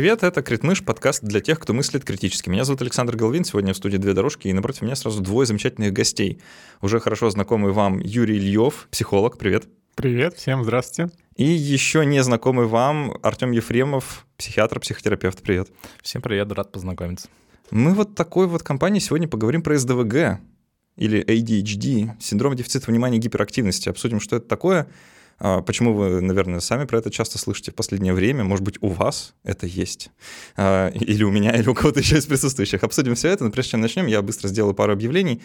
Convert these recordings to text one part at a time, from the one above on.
Привет, это Критмыш, подкаст для тех, кто мыслит критически. Меня зовут Александр Головин, сегодня в студии «Две дорожки», и напротив меня сразу двое замечательных гостей. Уже хорошо знакомый вам Юрий Ильев, психолог, привет. Привет, всем здравствуйте. И еще не знакомый вам Артем Ефремов, психиатр, психотерапевт, привет. Всем привет, рад познакомиться. Мы вот такой вот компанией сегодня поговорим про СДВГ, или ADHD, синдром дефицита внимания и гиперактивности. Обсудим, что это такое, Почему вы, наверное, сами про это часто слышите в последнее время? Может быть, у вас это есть? А, или у меня, или у кого-то еще из присутствующих. Обсудим все это, но прежде чем начнем, я быстро сделаю пару объявлений.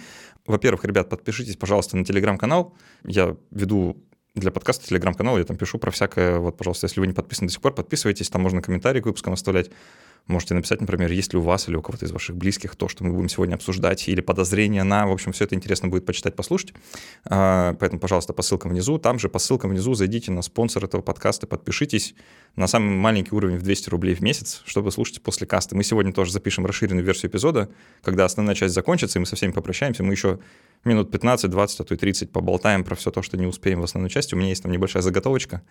Во-первых, ребят, подпишитесь, пожалуйста, на телеграм-канал. Я веду для подкаста телеграм-канал, я там пишу про всякое. Вот, пожалуйста, если вы не подписаны до сих пор, подписывайтесь, там можно комментарии к выпускам оставлять. Можете написать, например, есть ли у вас или у кого-то из ваших близких то, что мы будем сегодня обсуждать, или подозрения на, в общем, все это интересно будет почитать, послушать. А, поэтому, пожалуйста, по ссылкам внизу. Там же по ссылкам внизу зайдите на спонсор этого подкаста, подпишитесь на самый маленький уровень в 200 рублей в месяц, чтобы слушать после каста. Мы сегодня тоже запишем расширенную версию эпизода, когда основная часть закончится, и мы со всеми попрощаемся. Мы еще минут 15, 20, а то и 30 поболтаем про все то, что не успеем в основной части. У меня есть там небольшая заготовочка.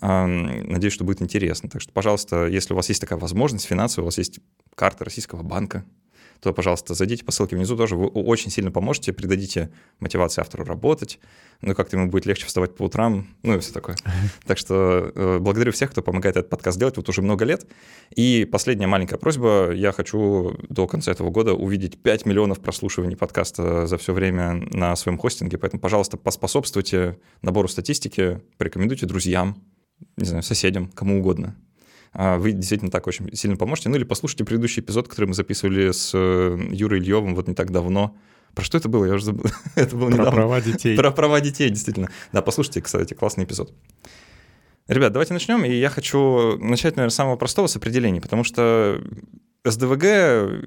Надеюсь, что будет интересно. Так что, пожалуйста, если у вас есть такая возможность финансовая, у вас есть карта российского банка, то, пожалуйста, зайдите по ссылке внизу тоже. Вы очень сильно поможете, придадите мотивации автору работать, ну, как-то ему будет легче вставать по утрам, ну и все такое. Так что э, благодарю всех, кто помогает этот подкаст делать вот уже много лет. И последняя маленькая просьба. Я хочу до конца этого года увидеть 5 миллионов прослушиваний подкаста за все время на своем хостинге, поэтому, пожалуйста, поспособствуйте набору статистики, порекомендуйте друзьям, не знаю, соседям, кому угодно. А вы действительно так очень сильно поможете. Ну или послушайте предыдущий эпизод, который мы записывали с э, Юрой Ильевым вот не так давно. Про что это было? Я уже забыл. это было Про права детей. Про права детей, действительно. Да, послушайте, кстати, классный эпизод. Ребят, давайте начнем. И я хочу начать, наверное, с самого простого с определений, потому что СДВГ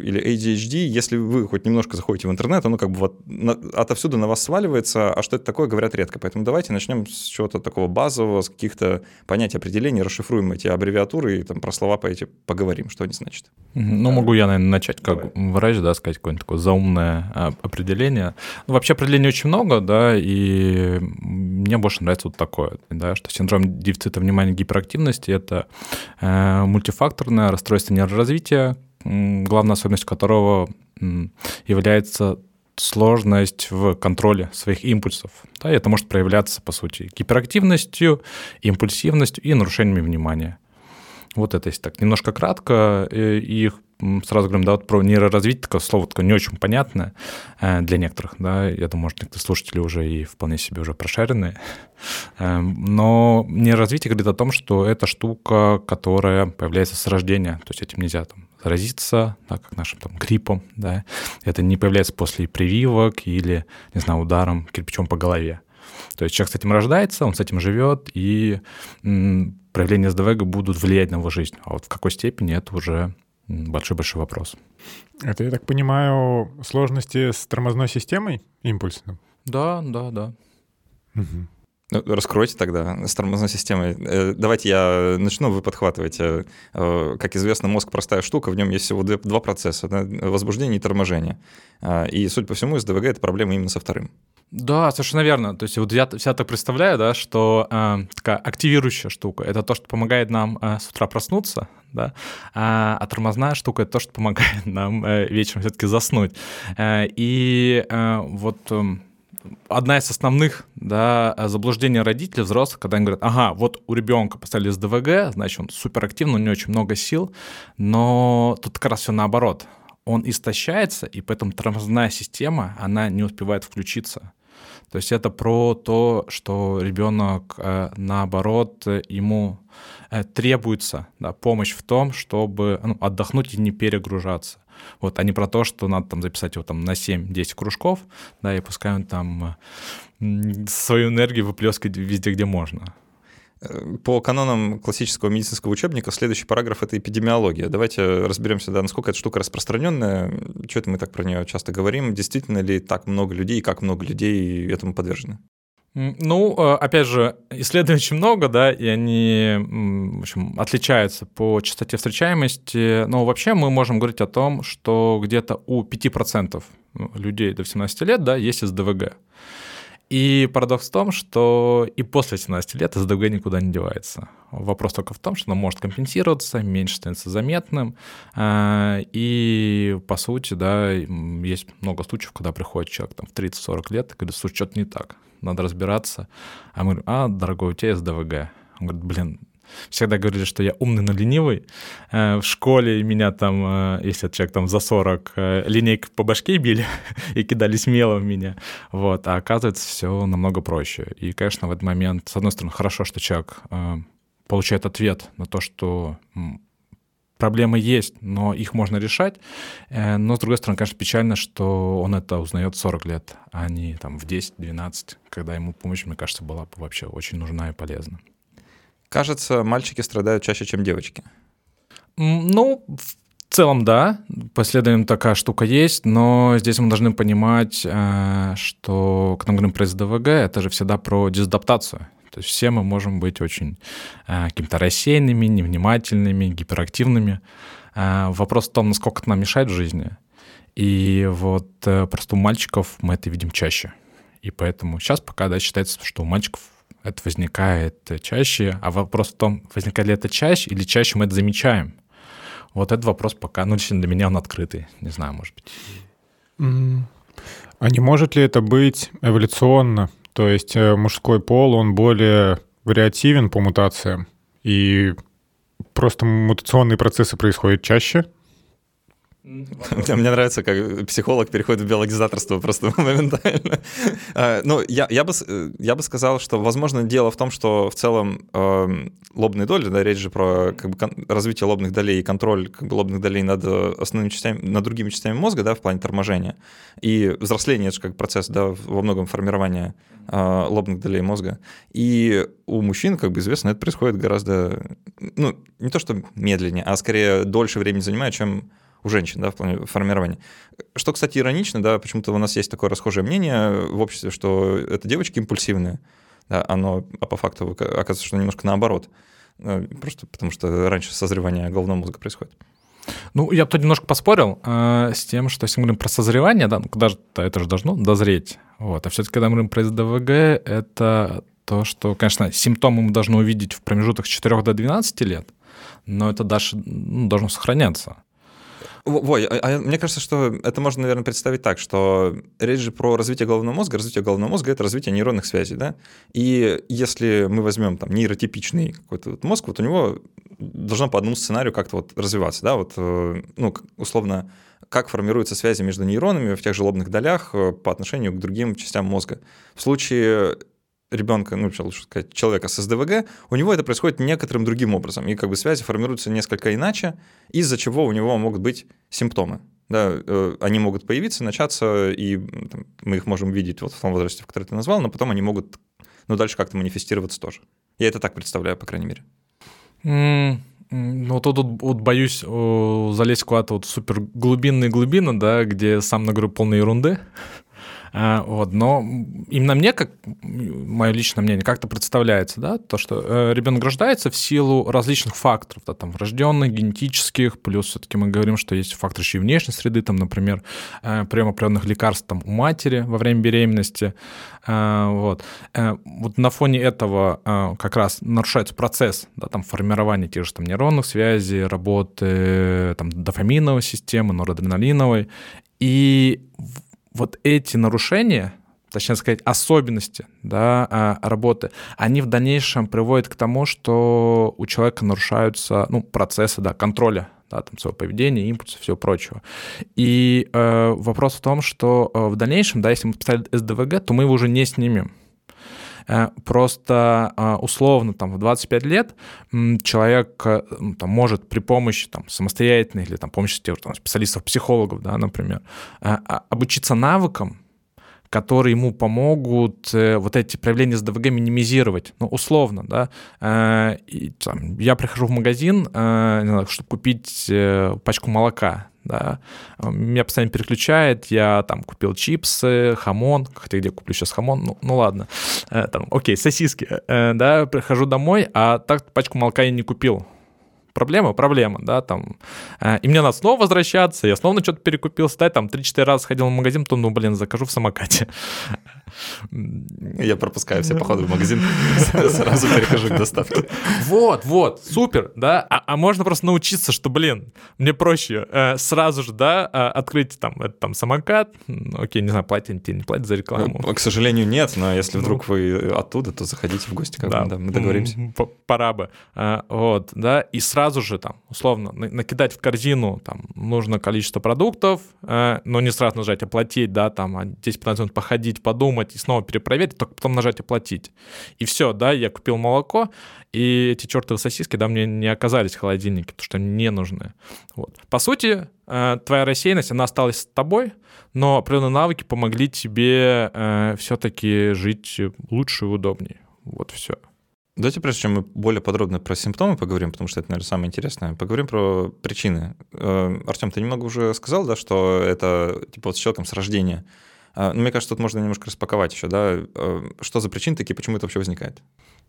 или ADHD, если вы хоть немножко заходите в интернет, оно как бы вот на, отовсюду на вас сваливается, а что это такое, говорят редко. Поэтому давайте начнем с чего-то такого базового, с каких-то понятий, определений, расшифруем эти аббревиатуры и там про слова по эти поговорим, что они значат. Ну, могу я, наверное, начать как Давай. врач, да, сказать какое-нибудь такое заумное а, определение. Ну, вообще определений очень много, да, и мне больше нравится вот такое, да, что синдром дефицита внимания гиперактивности — это э, мультифакторное расстройство нейроразвития, главная особенность которого является сложность в контроле своих импульсов. Да, и это может проявляться, по сути, гиперактивностью, импульсивностью и нарушениями внимания. Вот это если так немножко кратко, и сразу говорим, да, вот про нейроразвитие, такое слово такое не очень понятное э, для некоторых, да, я думаю, может, некоторые слушатели уже и вполне себе уже прошаренные, эм, но нейроразвитие говорит о том, что это штука, которая появляется с рождения, то есть этим нельзя там заразиться, да, как нашим там гриппом, да, это не появляется после прививок или, не знаю, ударом кирпичом по голове. То есть человек с этим рождается, он с этим живет, и проявления СДВГ будут влиять на его жизнь. А вот в какой степени это уже большой-большой вопрос. Это, я так понимаю, сложности с тормозной системой импульсным? Да, да, да. Угу. Раскройте тогда с тормозной системой. Э, давайте я начну, вы подхватываете. Э, как известно, мозг простая штука, в нем есть всего два процесса — возбуждение и торможение. Э, и, судя по всему, СДВГ — это проблема именно со вторым. Да, совершенно верно. То есть вот я себя так представляю, да, что э, такая активирующая штука — это то, что помогает нам э, с утра проснуться, да, а, а тормозная штука — это то, что помогает нам э, вечером все-таки заснуть. Э, и э, вот... Одна из основных да, заблуждений родителей, взрослых, когда они говорят, ага, вот у ребенка поставили СДВГ, значит, он суперактивный, у него очень много сил, но тут как раз все наоборот. Он истощается, и поэтому тормозная система, она не успевает включиться. То есть это про то, что ребенок, э, наоборот, ему э, требуется да, помощь в том, чтобы ну, отдохнуть и не перегружаться. Вот, а не про то, что надо там записать его там на 7-10 кружков, да, и пускай он там свою энергию выплескивает везде, где можно. Э, по канонам классического медицинского учебника следующий параграф — это эпидемиология. Давайте разберемся, да, насколько эта штука распространенная, что это мы так про нее часто говорим, действительно ли так много людей, и как много людей этому подвержены? Ну, э, опять же, исследований очень много, да, и они, в общем, отличаются по частоте встречаемости. Но вообще мы можем говорить о том, что где-то у 5% людей до 18 лет, да, есть СДВГ. И парадокс в том, что и после 17 лет СДВГ никуда не девается. Вопрос только в том, что оно может компенсироваться, меньше становится заметным. А, и, по сути, да, есть много случаев, когда приходит человек там, в 30-40 лет и говорит, слушай, что-то не так, надо разбираться. А мы говорим, а, дорогой, у тебя СДВГ. Он говорит, блин, всегда говорили, что я умный, но ленивый. Э, в школе меня там, э, если человек там за 40, э, линейкой по башке били и кидали смело в меня. Вот. А оказывается, все намного проще. И, конечно, в этот момент, с одной стороны, хорошо, что человек получает ответ на то, что проблемы есть, но их можно решать. Но, с другой стороны, конечно, печально, что он это узнает в 40 лет, а не там в 10-12, когда ему помощь, мне кажется, была бы вообще очень нужна и полезна. Кажется, мальчики страдают чаще, чем девочки. Ну, в целом, да, по исследованиям такая штука есть, но здесь мы должны понимать, э, что, когда мы говорим про СДВГ, это же всегда про дезадаптацию. То есть все мы можем быть очень э, какими-то рассеянными, невнимательными, гиперактивными. Э, вопрос в том, насколько это нам мешает в жизни. И вот просто у мальчиков мы это видим чаще. И поэтому сейчас пока да, считается, что у мальчиков это возникает чаще, а вопрос в том, возникает ли это чаще или чаще мы это замечаем. Вот этот вопрос пока, ну, лично для меня он открытый. Не знаю, может быть. А не может ли это быть эволюционно? То есть э, мужской пол, он более вариативен по мутациям, и просто мутационные процессы происходят чаще, мне нравится, как психолог переходит в биологизаторство просто моментально. А, ну, я, я, бы, я бы сказал, что, возможно, дело в том, что в целом э, лобные доли, да, речь же про как бы, развитие лобных долей и контроль как бы, лобных долей над основными частями, над другими частями мозга, да, в плане торможения. И взросление — это же как процесс, да, во многом формирования э, лобных долей мозга. И у мужчин, как бы известно, это происходит гораздо, ну, не то что медленнее, а скорее дольше времени занимает, чем у женщин, да, в плане формирования. Что, кстати, иронично, да, почему-то у нас есть такое расхожее мнение в обществе, что это девочки импульсивные, да, оно, а по факту оказывается, что немножко наоборот. Э, просто потому что раньше созревание головного мозга происходит. Ну, я бы тут немножко поспорил э, с тем, что если мы говорим про созревание, да, ну, куда же это же должно дозреть. Вот. А все-таки, когда мы говорим про СДВГ, это то, что, конечно, симптомы мы должны увидеть в промежутках с 4 до 12 лет, но это даже ну, должно сохраняться. Ой, а, а мне кажется, что это можно, наверное, представить так, что речь же про развитие головного мозга. Развитие головного мозга — это развитие нейронных связей, да? И если мы возьмем там нейротипичный какой-то вот мозг, вот у него должно по одному сценарию как-то вот развиваться, да, вот, э, ну, условно, как формируются связи между нейронами в тех же лобных долях э, по отношению к другим частям мозга. В случае ребенка, ну, лучше сказать, человека с СДВГ, у него это происходит некоторым другим образом, и как бы связи формируются несколько иначе, из-за чего у него могут быть симптомы. Да, э, они могут появиться, начаться, и там, мы их можем видеть вот в том возрасте, в который ты назвал, но потом они могут, ну, дальше как-то манифестироваться тоже. Я это так представляю, по крайней мере. Mm. Ну, тут, тут вот боюсь залезть куда-то вот супер глубинные глубины, да, где сам на говорю полной ерунды. А, вот, но именно мне, как мое личное мнение, как-то представляется, да, то, что э, ребенок рождается в силу различных факторов, да, там, врожденных, генетических, плюс все-таки мы говорим, что есть факторы еще и внешней среды, там, например, э, прием определенных лекарств там, у матери во время беременности, э, вот. Вот на фоне этого как раз нарушается процесс, да, там, формирования тех же там нейронных связей, работы там, дофаминовой системы, норадреналиновой, и вот эти нарушения, точнее сказать, особенности да, а, работы, они в дальнейшем приводят к тому, что у человека нарушаются ну, процессы да, контроля да, там, своего поведения, импульса, всего прочего. И э, вопрос в том, что э, в дальнейшем, да, если мы поставили СДВГ, то мы его уже не снимем. Э, просто э, условно там в 25 лет человек э, там, может при помощи там, самостоятельной или там, помощи там, специалистов, психологов, да, например, а, обучиться навыкам, которые ему помогут вот эти проявления СДВГ минимизировать, ну, условно, да. И, там, я прихожу в магазин, чтобы купить пачку молока, да, меня постоянно переключает, я там купил чипсы, хамон, хотя где куплю сейчас хамон, ну, ну ладно, э, там, окей, сосиски, э, да, прихожу домой, а так пачку молока я не купил, проблема, проблема, да, там. И мне надо снова возвращаться, я снова на что-то перекупился, да, там 3-4 раза сходил в магазин, то, ну, блин, закажу в самокате. Я пропускаю все походы в магазин, сразу перехожу к доставке. Вот, вот, супер, да. А, а можно просто научиться, что, блин, мне проще э, сразу же, да, э, открыть там, это, там самокат, окей, не знаю, платить тебе не платят за рекламу. К сожалению, нет, но если ну. вдруг вы оттуда, то заходите в гости, как да, да мы договоримся. Пора бы. Вот, да, и сразу же там, условно, накидать в корзину там нужно количество продуктов, э, но не сразу нажать оплатить, да, там, а 10-15 походить, подумать, подумать и снова перепроверить, только потом нажать «Оплатить». И все, да, я купил молоко, и эти чертовы сосиски, да, мне не оказались в холодильнике, потому что они не нужны. Вот. По сути, э, твоя рассеянность, она осталась с тобой, но определенные навыки помогли тебе э, все-таки жить лучше и удобнее. Вот все. Давайте, прежде чем мы более подробно про симптомы поговорим, потому что это, наверное, самое интересное, поговорим про причины. Э, Артем, ты немного уже сказал, да, что это типа вот с человеком с рождения. А, ну, мне кажется, тут можно немножко распаковать еще, да, э, что за причины такие, почему это вообще возникает?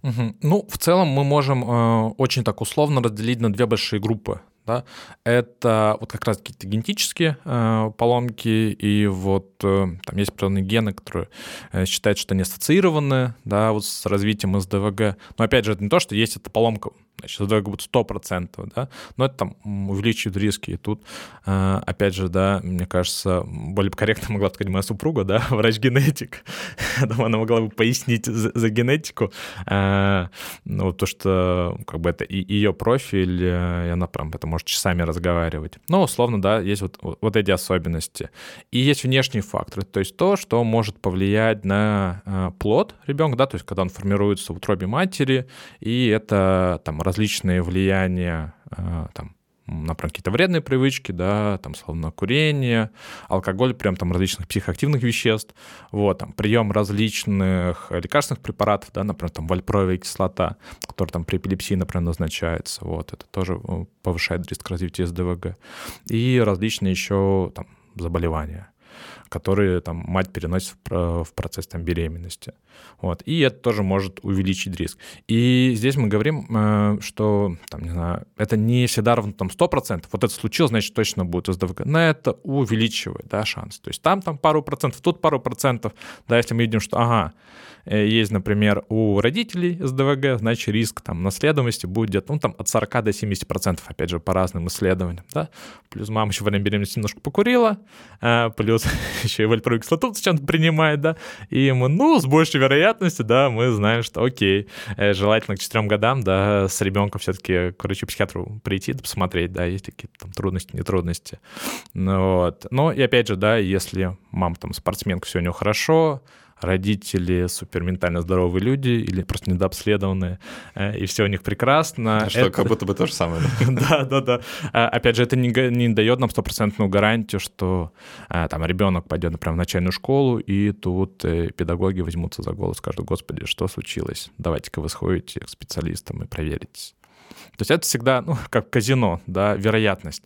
Угу. Ну, в целом мы можем э, очень так условно разделить на две большие группы. Да? Это вот как раз какие-то генетические э, поломки, и вот э, там есть определенные гены, которые э, считают, что они ассоциированы да, вот с развитием СДВГ. Но опять же, это не то, что есть эта поломка значит, СДВГ будет 100%, да, но это там увеличивает риски. И тут, э, опять же, да, мне кажется, более корректно могла сказать моя супруга, да, врач-генетик. Думаю, она могла бы пояснить за, за генетику, э, ну, то, что как бы это и ее профиль, э, и она прям это может часами разговаривать. Но, условно, да, есть вот, вот эти особенности. И есть внешние факторы, то есть то, что может повлиять на плод ребенка, да, то есть когда он формируется в утробе матери, и это там различные влияния э, там, например, какие-то вредные привычки, да, там, словно курение, алкоголь, прям там различных психоактивных веществ, вот, там, прием различных лекарственных препаратов, да, например, там, вальпроевая кислота, которая там при эпилепсии, например, назначается, вот, это тоже э, повышает риск развития СДВГ, и различные еще, там, заболевания которые там мать переносит в, в процесс там беременности. Вот. И это тоже может увеличить риск. И здесь мы говорим, э, что, там, не знаю, это не всегда равно там 100%. Вот это случилось, значит, точно будет СДВГ. Но это увеличивает, да, шанс. То есть там, там пару процентов, тут пару процентов. Да, если мы видим, что, ага, Э, есть, например, у родителей СДВГ, значит, риск там наследуемости будет где-то, ну, там, от 40 до 70 процентов, опять же, по разным исследованиям, да. Плюс мама еще во время беременности немножко покурила, э, плюс еще и кислоту зачем-то принимает, да, и мы, ну, с большей вероятностью, да, мы знаем, что окей, э, желательно к 4 годам, да, с ребенком все-таки к врачу-психиатру прийти, посмотреть, да, есть какие-то там трудности, не трудности. Ну, вот. Ну, и опять же, да, если мама там спортсменка, все у нее хорошо, родители суперментально здоровые люди или просто недообследованные, э, и все у них прекрасно. Что это... как будто бы то же самое. Да, да, да. А, опять же, это не, не дает нам стопроцентную гарантию, что э, там ребенок пойдет, например, в начальную школу, и тут э, педагоги возьмутся за голос, скажут, господи, что случилось? Давайте-ка вы сходите к специалистам и проверитесь. То есть это всегда, ну, как казино, да, вероятность.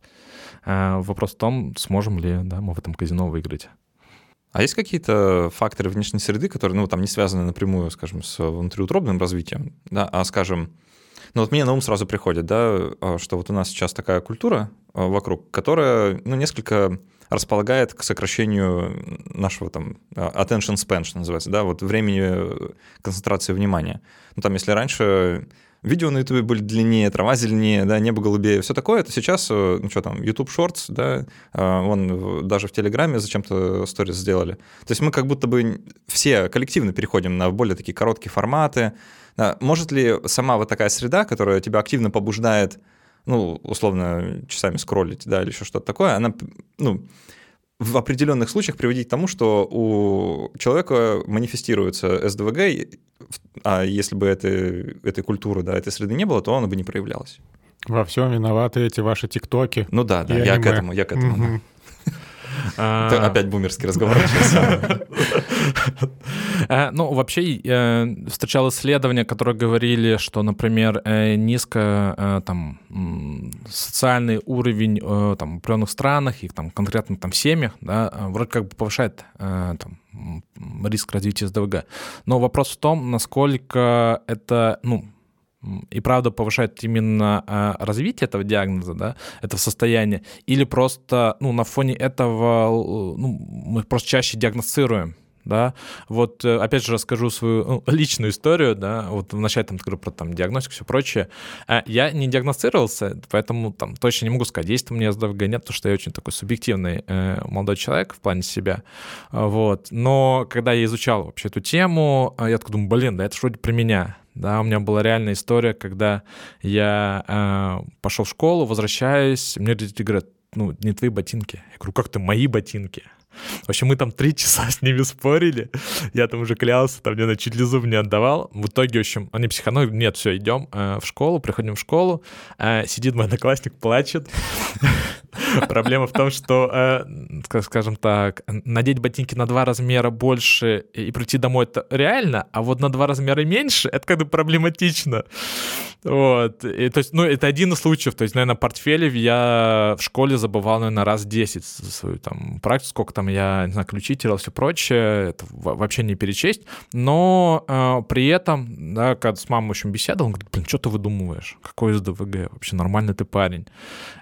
Вопрос в том, сможем ли да, мы в этом казино выиграть. А есть какие-то факторы внешней среды, которые, ну, там не связаны напрямую, скажем, с внутриутробным развитием, да, а, скажем, ну, вот мне на ум сразу приходит, да, а, что вот у нас сейчас такая культура а, вокруг, которая, ну, несколько располагает к сокращению нашего там attention span, что называется, да, вот времени концентрации внимания. Ну, там, если раньше видео на YouTube были длиннее, трава зеленее, да, небо голубее, все такое, это сейчас, э, ну что там, YouTube Shorts, да, э, вон даже в Телеграме зачем-то сторис сделали. То есть мы как будто бы все коллективно переходим на более такие короткие форматы. Может ли сама вот такая среда, которая тебя активно побуждает, ну, условно, часами скроллить, да, или еще что-то такое, она, ну, в определенных случаях приводить к тому, что у человека манифестируется СДВГ, а если бы этой, этой культуры, да, этой среды не было, то она бы не проявлялась. Во всем виноваты эти ваши тиктоки. Ну да, да, я аниме. к этому, я к этому. Угу. Это опять бумерский разговор Ну, вообще, э, встречал исследования, которые говорили, что, например, э, низко там социальный уровень там, в определенных странах и там конкретно там семьях, да, вроде как бы повышает там риск развития СДВГ. Но вопрос в том, насколько это, ну, и правда повышает именно развитие этого диагноза, да, этого состояния, или просто, ну, на фоне этого ну, мы просто чаще диагностируем, да. Вот э, опять же расскажу свою ну, личную историю, да, вот вначале там скажу про там диагностику, все прочее. Э, я не диагностировался, поэтому там точно не могу сказать, есть у меня СДВГ, нет, потому что я очень такой субъективный э, молодой человек в плане себя, вот. Но когда я изучал вообще эту тему, я такой думаю, блин, да это вроде про меня, да, у меня была реальная история, когда я э, пошел в школу, возвращаюсь, мне родители говорят, ну, не твои ботинки. Я говорю, как ты мои ботинки? В общем, мы там три часа с ними спорили. Я там уже клялся, там мне на чуть ли зуб не отдавал. В итоге, в общем, они психанули, нет, все, идем э, в школу, приходим в школу. Э, сидит мой одноклассник, плачет. Проблема в том, что, э, скажем так, надеть ботинки на два размера больше и прийти домой это реально, а вот на два размера меньше это как бы проблематично. Вот. И, то есть, ну, это один из случаев. То есть, наверное, портфелей я в школе забывал, наверное, раз 10 свою там практику, сколько там я, не знаю, ключи терял, все прочее. Это вообще не перечесть. Но э, при этом, да, когда с мамой, в общем, беседовал, он говорит, блин, что ты выдумываешь? Какой из ДВГ? Вообще нормальный ты парень.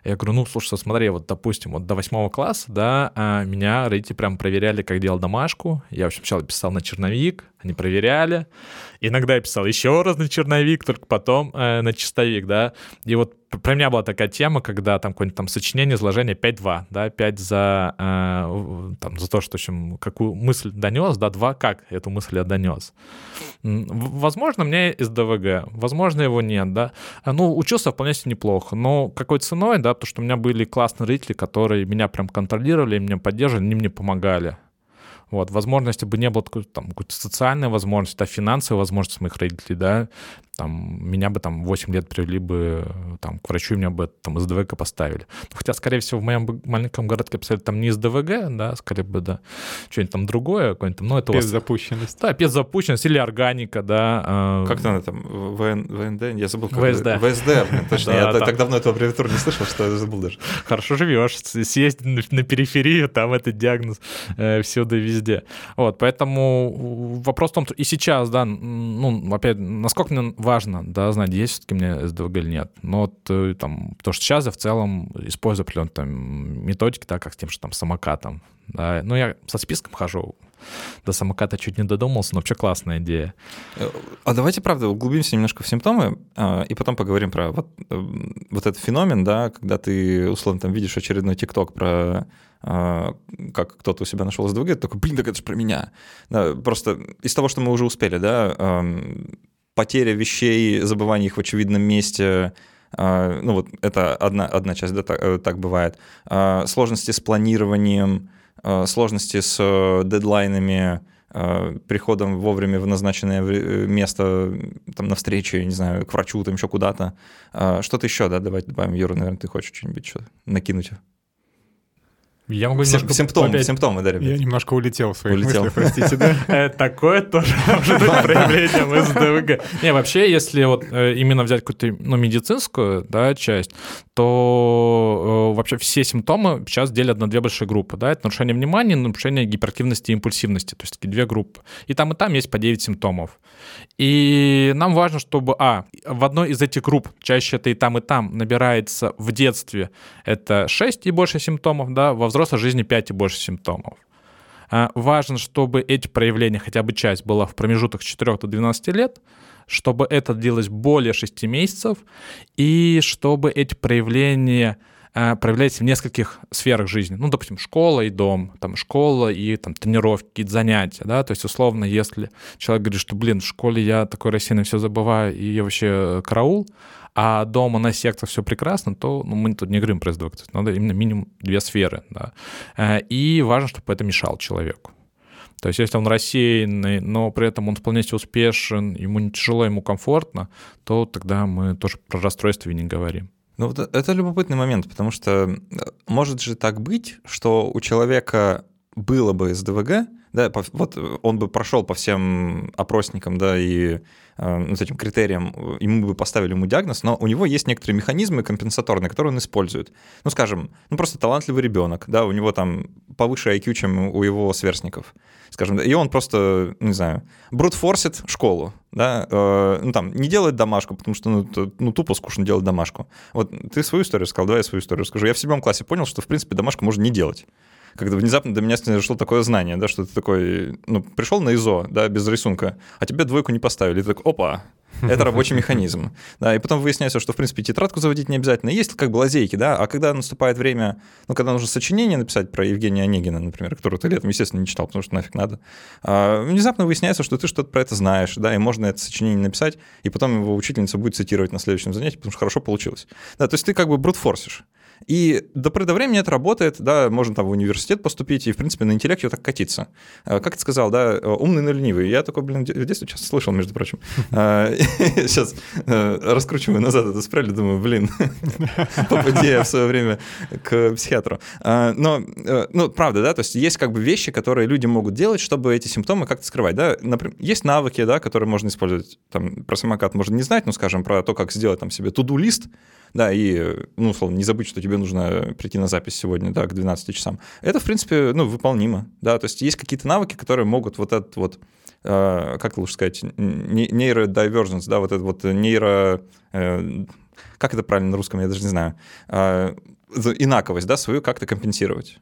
Я говорю, ну, слушай, смотри, вот, допустим, вот до восьмого класса, да, а меня родители прям проверяли, как делал домашку. Я, в общем, сначала писал на черновик, они проверяли. Иногда я писал еще раз на черновик, только потом э, на чистовик, да. И вот про меня была такая тема, когда там какое-нибудь там сочинение, изложение 5-2, да, 5 за, э, там, за то, что, в общем, какую мысль донес, да, 2 как эту мысль я донес. Возможно, мне из ДВГ, возможно, его нет, да. Ну, учился вполне себе неплохо, но какой ценой, да, потому что у меня были классные родители, которые меня прям контролировали, меня поддерживали, они мне помогали. Вот, возможно, если бы не было такой, там, какой-то социальной возможности, да, финансовой возможности моих родителей, да, там, меня бы там 8 лет привели бы там, к врачу, и меня бы там из ДВГ поставили. Ну, хотя, скорее всего, в моем маленьком городке поставили там не из ДВГ, да, скорее бы, да, что-нибудь там другое, какое-нибудь там, ну, это Пеззапущенность. Да, пеззапущенность или органика, да. Э... Как там, там, ВН, ВНД, я забыл. Как ВСД. ВСД, точно, я так давно эту аббревиатуру не слышал, что я забыл даже. Хорошо живешь, съездить на периферию, там этот диагноз э, всюду и везде. Вот, поэтому вопрос в том, и сейчас, да, ну, опять, насколько мне важно, да, знать, есть все-таки мне СДВГ или нет. Но вот э, там, то, что сейчас я в целом использую определенные там методики, да, как с тем, что там самокатом. Да. Ну, я со списком хожу, до самоката чуть не додумался, но вообще классная идея. Э, а давайте, правда, углубимся немножко в симптомы, а, и потом поговорим про вот, э, вот этот феномен, да, когда ты, условно, там видишь очередной ТикТок про а, как кто-то у себя нашел СДВГ, ты такой, блин, так это же про меня. Да, просто из того, что мы уже успели, да, потеря вещей, забывание их в очевидном месте, а, ну вот это одна, одна часть, да, так, э, так бывает. Сложности с планированием, сложности с э, дедлайнами, приходом вовремя в назначенное место, там, на встречу, не знаю, к врачу, там, еще куда-то. Что-то еще, да, давайте добавим. Юра, наверное, ты хочешь что-нибудь что накинуть? Я могу Сим- немножко... Симптомы, опять... симптомы, да, ребят? Я немножко улетел в своих улетел. мыслях, простите, да? Э, такое тоже может быть проявлением СДВГ. Не, вообще, если вот э, именно взять какую-то ну, медицинскую да, часть, то э, вообще все симптомы сейчас делят на две большие группы. Да? Это нарушение внимания, нарушение гиперактивности и импульсивности. То есть такие две группы. И там, и там есть по 9 симптомов. И нам важно, чтобы, а, в одной из этих групп, чаще это и там, и там, набирается в детстве это 6 и больше симптомов, да, во взрослой жизни 5 и больше симптомов. А, важно, чтобы эти проявления, хотя бы часть, была в промежутках с 4 до 12 лет, чтобы это длилось более 6 месяцев, и чтобы эти проявления проявляется в нескольких сферах жизни. Ну, допустим, школа и дом, там школа и там тренировки, какие-то занятия, да, то есть условно, если человек говорит, что, блин, в школе я такой рассеянный все забываю, и я вообще э, караул, а дома на сектах все прекрасно, то ну, мы тут не говорим про СДВ, надо именно минимум две сферы, да. Э, и важно, чтобы это мешало человеку. То есть если он рассеянный, но при этом он вполне себе успешен, ему не тяжело, ему комфортно, то тогда мы тоже про расстройство не говорим. Ну, вот это любопытный момент, потому что может же так быть, что у человека было бы СДВГ, да, по, вот он бы прошел по всем опросникам, да, и э, вот этим критериям, ему бы поставили ему диагноз, но у него есть некоторые механизмы компенсаторные, которые он использует. Ну, скажем, ну просто талантливый ребенок, да, у него там повыше IQ, чем у его сверстников, скажем, и он просто, не знаю, брутфорсит школу, да, э, ну там, не делает домашку, потому что, ну, то, ну, тупо скучно делать домашку. Вот ты свою историю сказал, давай я свою историю расскажу. Я в седьмом классе понял, что, в принципе, домашку можно не делать когда внезапно до меня снизошло такое знание, да, что ты такой, ну, пришел на ИЗО, да, без рисунка, а тебе двойку не поставили, и ты такой, опа, это рабочий механизм. Да, и потом выясняется, что, в принципе, тетрадку заводить не обязательно. Есть как бы лазейки, да, а когда наступает время, ну, когда нужно сочинение написать про Евгения Онегина, например, которого ты летом, естественно, не читал, потому что нафиг надо, а, внезапно выясняется, что ты что-то про это знаешь, да, и можно это сочинение написать, и потом его учительница будет цитировать на следующем занятии, потому что хорошо получилось. Да, то есть ты как бы брутфорсишь. И до поры до времени это работает, да, можно там в университет поступить и, в принципе, на интеллекте так катиться. А, как ты сказал, да, умный, но ленивый. Я такой, блин, в детстве часто слышал, между прочим. Сейчас а, э, раскручиваю назад это спряли, думаю, блин, попади я в свое время к психиатру. А, но, э, ну, правда, да, то есть есть как бы вещи, которые люди могут делать, чтобы эти симптомы как-то скрывать, да. Например, есть навыки, да, которые можно использовать. Там про самокат можно не знать, но, скажем, про то, как сделать там себе туду-лист, да, и, ну, условно, не забыть, что тебе нужно прийти на запись сегодня, да, к 12 часам. Это, в принципе, ну, выполнимо, да, то есть есть какие-то навыки, которые могут вот этот вот, э, как лучше сказать, нейродивердженс, да, вот это вот нейро... Э, как это правильно на русском, я даже не знаю. Э, инаковость, да, свою как-то компенсировать.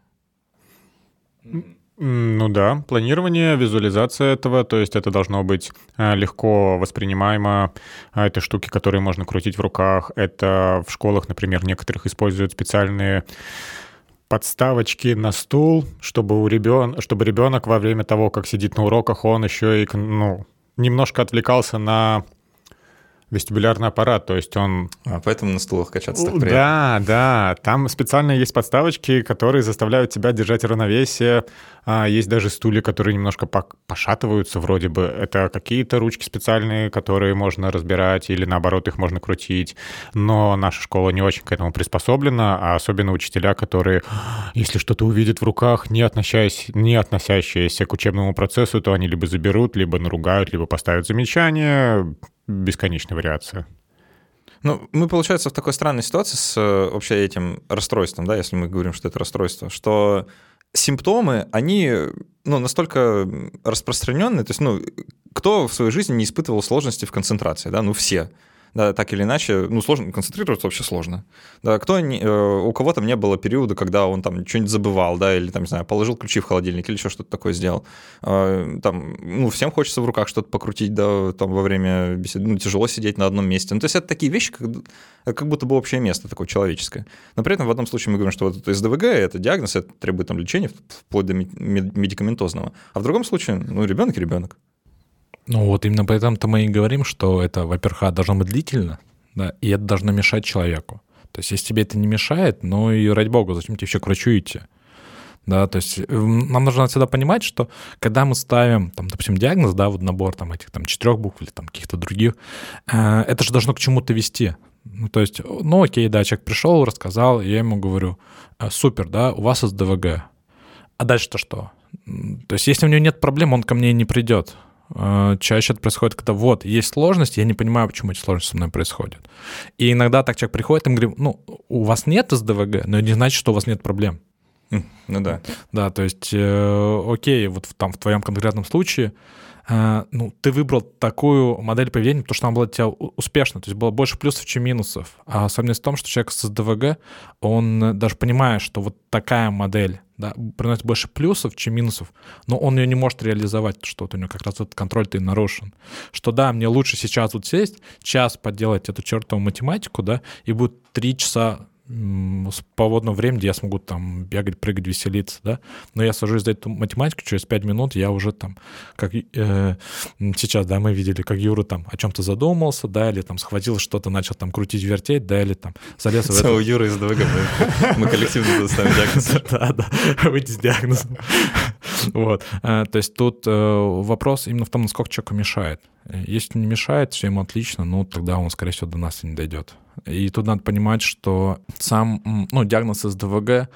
Ну да, планирование, визуализация этого, то есть это должно быть э, легко воспринимаемо. А это штуки, которые можно крутить в руках. Это в школах, например, некоторых используют специальные подставочки на стул, чтобы у ребен... чтобы ребенок во время того, как сидит на уроках, он еще и ну, немножко отвлекался на вестибулярный аппарат, то есть он... А, поэтому на стулах качаться так приятно. Да, да, там специально есть подставочки, которые заставляют тебя держать равновесие. А, есть даже стулья, которые немножко пошатываются вроде бы. Это какие-то ручки специальные, которые можно разбирать или наоборот их можно крутить. Но наша школа не очень к этому приспособлена, а особенно учителя, которые, если что-то увидят в руках, не, относясь, не относящиеся к учебному процессу, то они либо заберут, либо наругают, либо поставят замечание бесконечная вариация. Ну, мы, получается, в такой странной ситуации с э, вообще этим расстройством, да, если мы говорим, что это расстройство, что симптомы, они ну, настолько распространенные, то есть, ну, кто в своей жизни не испытывал сложности в концентрации, да, ну, все да, так или иначе, ну, сложно, концентрироваться вообще сложно. Да, кто, э, у кого там не было периода, когда он там что-нибудь забывал, да, или там, не знаю, положил ключи в холодильник или еще что-то такое сделал. Э, там, ну, всем хочется в руках что-то покрутить, да, там во время беседы, ну, тяжело сидеть на одном месте. Ну, то есть это такие вещи, как, как будто бы общее место такое человеческое. Но при этом в одном случае мы говорим, что вот это СДВГ, это диагноз, это требует там лечения, вплоть до медикаментозного. А в другом случае, ну, ребенок ребенок. Ну вот именно поэтому-то мы и говорим, что это, во-первых, а, должно быть длительно, да, и это должно мешать человеку. То есть если тебе это не мешает, ну и ради бога, зачем тебе еще к врачу идти? Да, то есть нам нужно всегда понимать, что когда мы ставим, там, допустим, диагноз, да, вот набор там этих там четырех букв или там каких-то других, э, это же должно к чему-то вести. Ну, то есть, ну окей, да, человек пришел, рассказал, я ему говорю, «Э, супер, да, у вас СДВГ. А дальше-то что? То есть если у него нет проблем, он ко мне не придет. Э, чаще это происходит, когда вот, есть сложности, я не понимаю, почему эти сложности со мной происходят. И иногда так человек приходит, и мы говорим, ну, у вас нет СДВГ, но это не значит, что у вас нет проблем. Ну да. Да, то есть, э, окей, вот в, там в твоем конкретном случае, ну, ты выбрал такую модель поведения, потому что она была для тебя успешна, то есть было больше плюсов, чем минусов. А особенность в том, что человек с СДВГ, он даже понимает, что вот такая модель да, приносит больше плюсов, чем минусов, но он ее не может реализовать, что вот у него как раз этот контроль-то и нарушен. Что да, мне лучше сейчас вот сесть, час поделать эту чертову математику, да, и будет три часа свободного времени, я смогу там бегать, прыгать, веселиться, да, но я сажусь за эту математику, через пять минут я уже там, как э, сейчас, да, мы видели, как Юра там о чем-то задумался, да, или там схватил что-то, начал там крутить, вертеть, да, или там залез в это. у Юры из ДВГ, мы коллективно ставим диагноз. Да, да, выйти с диагнозом. Вот, э, то есть тут э, вопрос именно в том, насколько человеку мешает. Если не мешает, все ему отлично, ну, тогда он, скорее всего, до нас и не дойдет. И тут надо понимать, что сам, ну, диагноз СДВГ,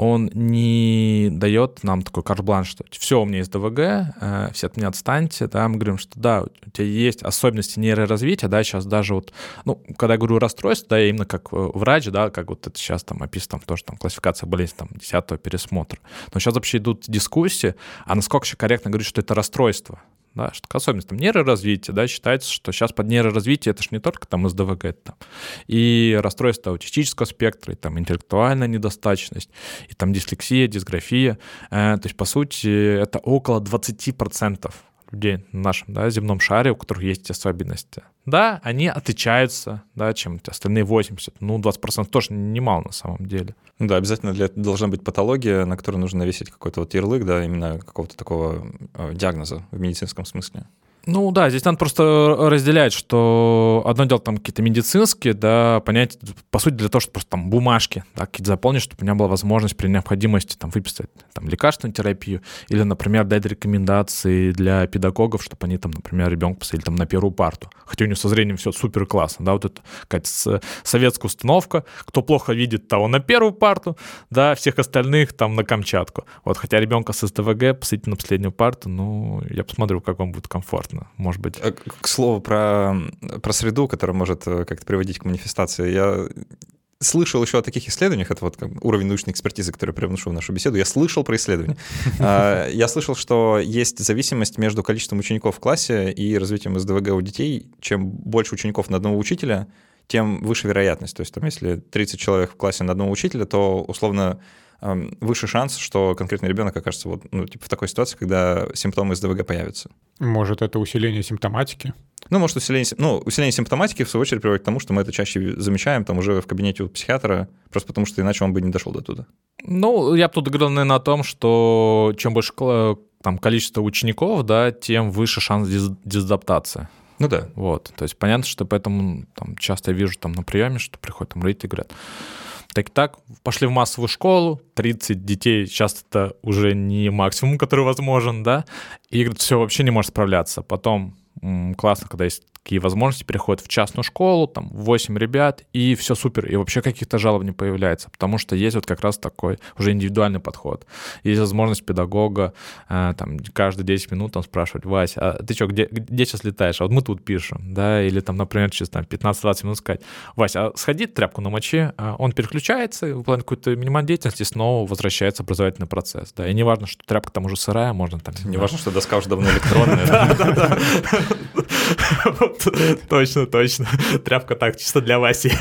он не дает нам такой карт-бланш, что все, у меня есть ДВГ, э, все от меня отстаньте, да, мы говорим, что да, у тебя есть особенности нейроразвития, да, сейчас даже вот, ну, когда я говорю расстройство, да, я именно как э, врач, да, как вот это сейчас там описано, там тоже там классификация болезни, там, 10 пересмотра. Но сейчас вообще идут дискуссии, а насколько еще корректно говорить, что это расстройство, да, что особенность там нейроразвития, да, считается, что сейчас под нейроразвитие это же не только там СДВГ, это там, и расстройство аутистического спектра, и там интеллектуальная недостаточность, и там дислексия, дисграфия, э, то есть, по сути, это около 20% людей на нашем да, земном шаре, у которых есть особенности. Да, они отличаются, да, чем остальные 80. Ну, 20% тоже немало на самом деле. Ну да, обязательно для этого должна быть патология, на которую нужно навесить какой-то вот ярлык, да, именно какого-то такого э, диагноза в медицинском смысле. Ну да, здесь надо просто разделять, что одно дело там какие-то медицинские, да, понять, по сути, для того, чтобы просто там бумажки, да, какие-то заполнить, чтобы у меня была возможность при необходимости там выписать там лекарственную терапию или, например, дать рекомендации для педагогов, чтобы они там, например, ребенка посадили там на первую парту. Хотя у него со зрением все супер классно, да, вот это какая-то советская установка, кто плохо видит, того на первую парту, да, всех остальных там на Камчатку. Вот, хотя ребенка с СДВГ посадить на последнюю парту, ну, я посмотрю, как вам будет комфортно комфортно, может быть. Э, к слову про, про среду, которая может э, как-то приводить к манифестации, я слышал еще о таких исследованиях, это вот уровень научной экспертизы, который я привношу в нашу беседу, я слышал про исследования. А, я слышал, что есть зависимость между количеством учеников в классе и развитием СДВГ у детей. Чем больше учеников на одного учителя, тем выше вероятность. То есть там, если 30 человек в классе на одного учителя, то условно выше шанс, что конкретный ребенок окажется вот, ну, типа в такой ситуации, когда симптомы СДВГ появятся. Может, это усиление симптоматики? Ну, может, усиление, ну, усиление симптоматики, в свою очередь, приводит к тому, что мы это чаще замечаем там уже в кабинете у психиатра, просто потому что иначе он бы не дошел до туда. Ну, я бы тут говорил, наверное, о том, что чем больше там, количество учеников, да, тем выше шанс диз дезадаптации. Ну да. Вот, то есть понятно, что поэтому там, часто я вижу там на приеме, что приходят там родители и говорят, так и так, пошли в массовую школу, 30 детей, сейчас это уже не максимум, который возможен, да, и говорит, все, вообще не может справляться. Потом классно, когда есть такие возможности, переходят в частную школу, там 8 ребят, и все супер, и вообще каких-то жалоб не появляется, потому что есть вот как раз такой уже индивидуальный подход. Есть возможность педагога э, там каждые 10 минут там спрашивать, Вась, а ты что, где, где сейчас летаешь? А вот мы тут пишем, да, или там, например, через там, 15-20 минут сказать, Вась, а сходи тряпку намочи, а он переключается, выполняет какую-то минимальную деятельность, и снова возвращается образовательный процесс, да, и не важно, что тряпка там уже сырая, можно там... Не важно, что доска уже давно электронная. Точно, точно. Тряпка так, чисто для Васи.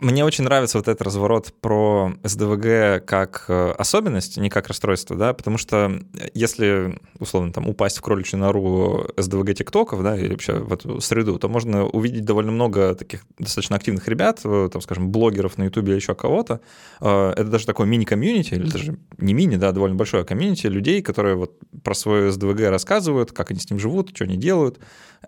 Мне очень нравится вот этот разворот про СДВГ как э, особенность, не как расстройство, да, потому что если, условно, там упасть в кроличью нору СДВГ тиктоков, да, или вообще в эту среду, то можно увидеть довольно много таких достаточно активных ребят, э, там, скажем, блогеров на ютубе или еще кого-то. Э, это даже такое мини-комьюнити, или даже не мини, да, довольно большое комьюнити людей, которые вот про свое СДВГ рассказывают, как они с ним живут, что они делают.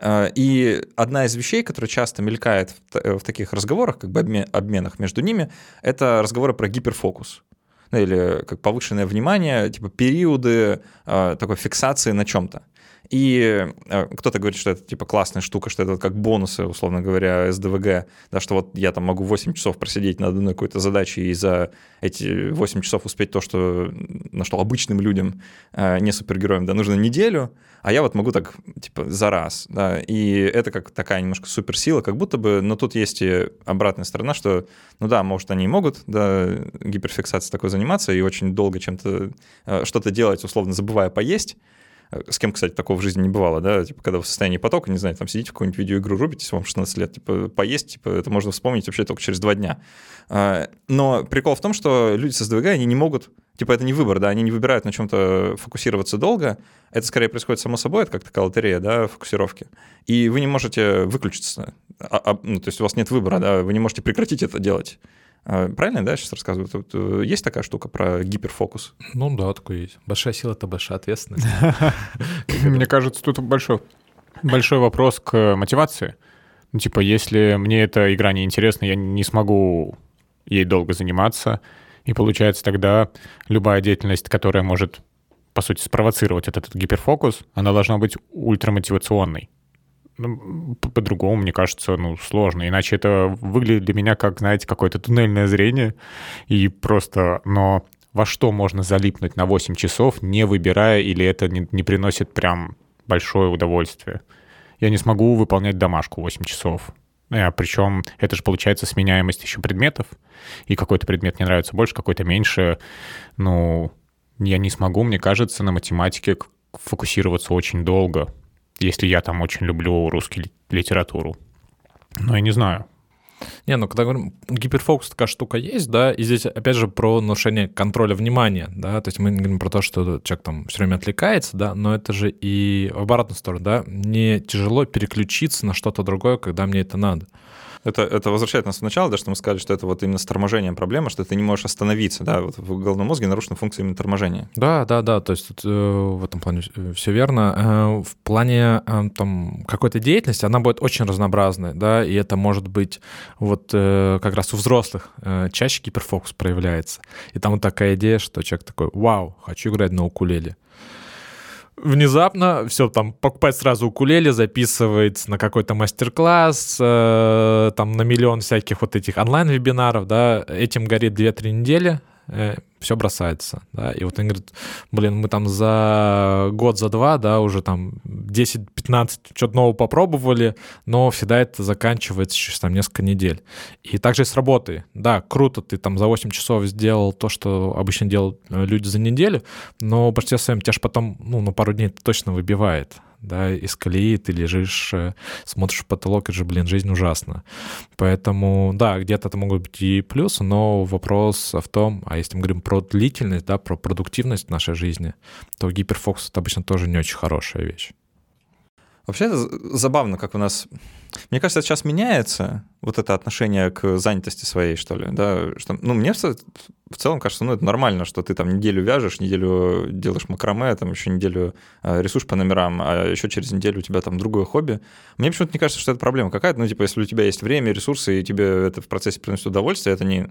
И одна из вещей, которая часто мелькает в таких разговорах, как бы обмен, обменах между ними, это разговоры про гиперфокус ну, или как повышенное внимание, типа периоды э, такой фиксации на чем-то. И э, кто-то говорит, что это типа классная штука, что это как бонусы, условно говоря, СДВГ, да, что вот я там могу 8 часов просидеть над одной какой-то задачей и за эти 8 часов успеть то, что, на что обычным людям, э, не супергероям, да, нужно неделю, а я вот могу так, типа, за раз, да, и это как такая немножко суперсила, как будто бы, но тут есть и обратная сторона, что, ну да, может, они могут, да, гиперфиксацией такой заниматься и очень долго чем-то, э, что-то делать, условно забывая поесть, с кем, кстати, такого в жизни не бывало, да, типа, когда в состоянии потока, не знаю, там сидите в какую-нибудь видеоигру рубитесь, вам 16 лет, типа, поесть, типа, это можно вспомнить вообще только через два дня. А, но прикол в том, что люди со СДВГ, они не могут, типа, это не выбор, да, они не выбирают на чем-то фокусироваться долго, это скорее происходит само собой, это как такая лотерея, да, фокусировки. И вы не можете выключиться, а, а, ну, то есть у вас нет выбора, да, вы не можете прекратить это делать. А, правильно, да, сейчас рассказываю? Тут э, есть такая штука про гиперфокус? Ну да, такое есть. Большая сила — это большая ответственность. Мне кажется, тут большой, большой вопрос к мотивации. Ну, типа, если мне эта игра не интересна, я не смогу ей долго заниматься, и получается тогда любая деятельность, которая может по сути, спровоцировать этот, этот гиперфокус, она должна быть ультрамотивационной. Ну, по-другому, мне кажется, ну, сложно. Иначе это выглядит для меня как, знаете, какое-то туннельное зрение. И просто, но во что можно залипнуть на 8 часов, не выбирая, или это не, не приносит прям большое удовольствие. Я не смогу выполнять домашку 8 часов. А, причем это же получается сменяемость еще предметов, и какой-то предмет мне нравится больше, какой-то меньше. Ну, я не смогу, мне кажется, на математике фокусироваться очень долго, если я там очень люблю русский литературу. Но я не знаю. Не, ну когда говорим, гиперфокус такая штука есть, да, и здесь опять же про нарушение контроля внимания, да, то есть мы говорим про то, что человек там все время отвлекается, да, но это же и в обратную сторону, да, мне тяжело переключиться на что-то другое, когда мне это надо. Это, это возвращает нас в начало, да, что мы сказали, что это вот именно с торможением проблема, что ты не можешь остановиться, да, вот в головном мозге нарушена функция именно торможения. Да, да, да, то есть тут, э, в этом плане все верно. Э, в плане э, там какой-то деятельности она будет очень разнообразная, да, и это может быть вот э, как раз у взрослых э, чаще гиперфокус проявляется. И там вот такая идея, что человек такой, вау, хочу играть на укулеле внезапно все там покупать сразу укулеле, записывается на какой-то мастер-класс, э, там на миллион всяких вот этих онлайн-вебинаров, да, этим горит 2-3 недели, э, все бросается, да, и вот он говорит, блин, мы там за год, за два, да, уже там 10-15 что-то нового попробовали, но всегда это заканчивается через там несколько недель. И также и с работой, да, круто, ты там за 8 часов сделал то, что обычно делают э, люди за неделю, но в большинстве своем тебя же потом, ну, на пару дней точно выбивает, да, из колеи ты лежишь, э, смотришь в потолок, и же, блин, жизнь ужасна. Поэтому, да, где-то это могут быть и плюсы, но вопрос в том, а если мы говорим про длительность, да, про продуктивность нашей жизни, то гиперфокус — это обычно тоже не очень хорошая вещь. Вообще это забавно, как у нас... Мне кажется, сейчас меняется вот это отношение к занятости своей, что ли, да, что, ну, мне в целом кажется, ну, это нормально, что ты там неделю вяжешь, неделю делаешь макраме, там еще неделю э, рисуешь по номерам, а еще через неделю у тебя там другое хобби. Мне почему-то не кажется, что это проблема какая-то, ну, типа, если у тебя есть время, ресурсы, и тебе это в процессе приносит удовольствие, это не,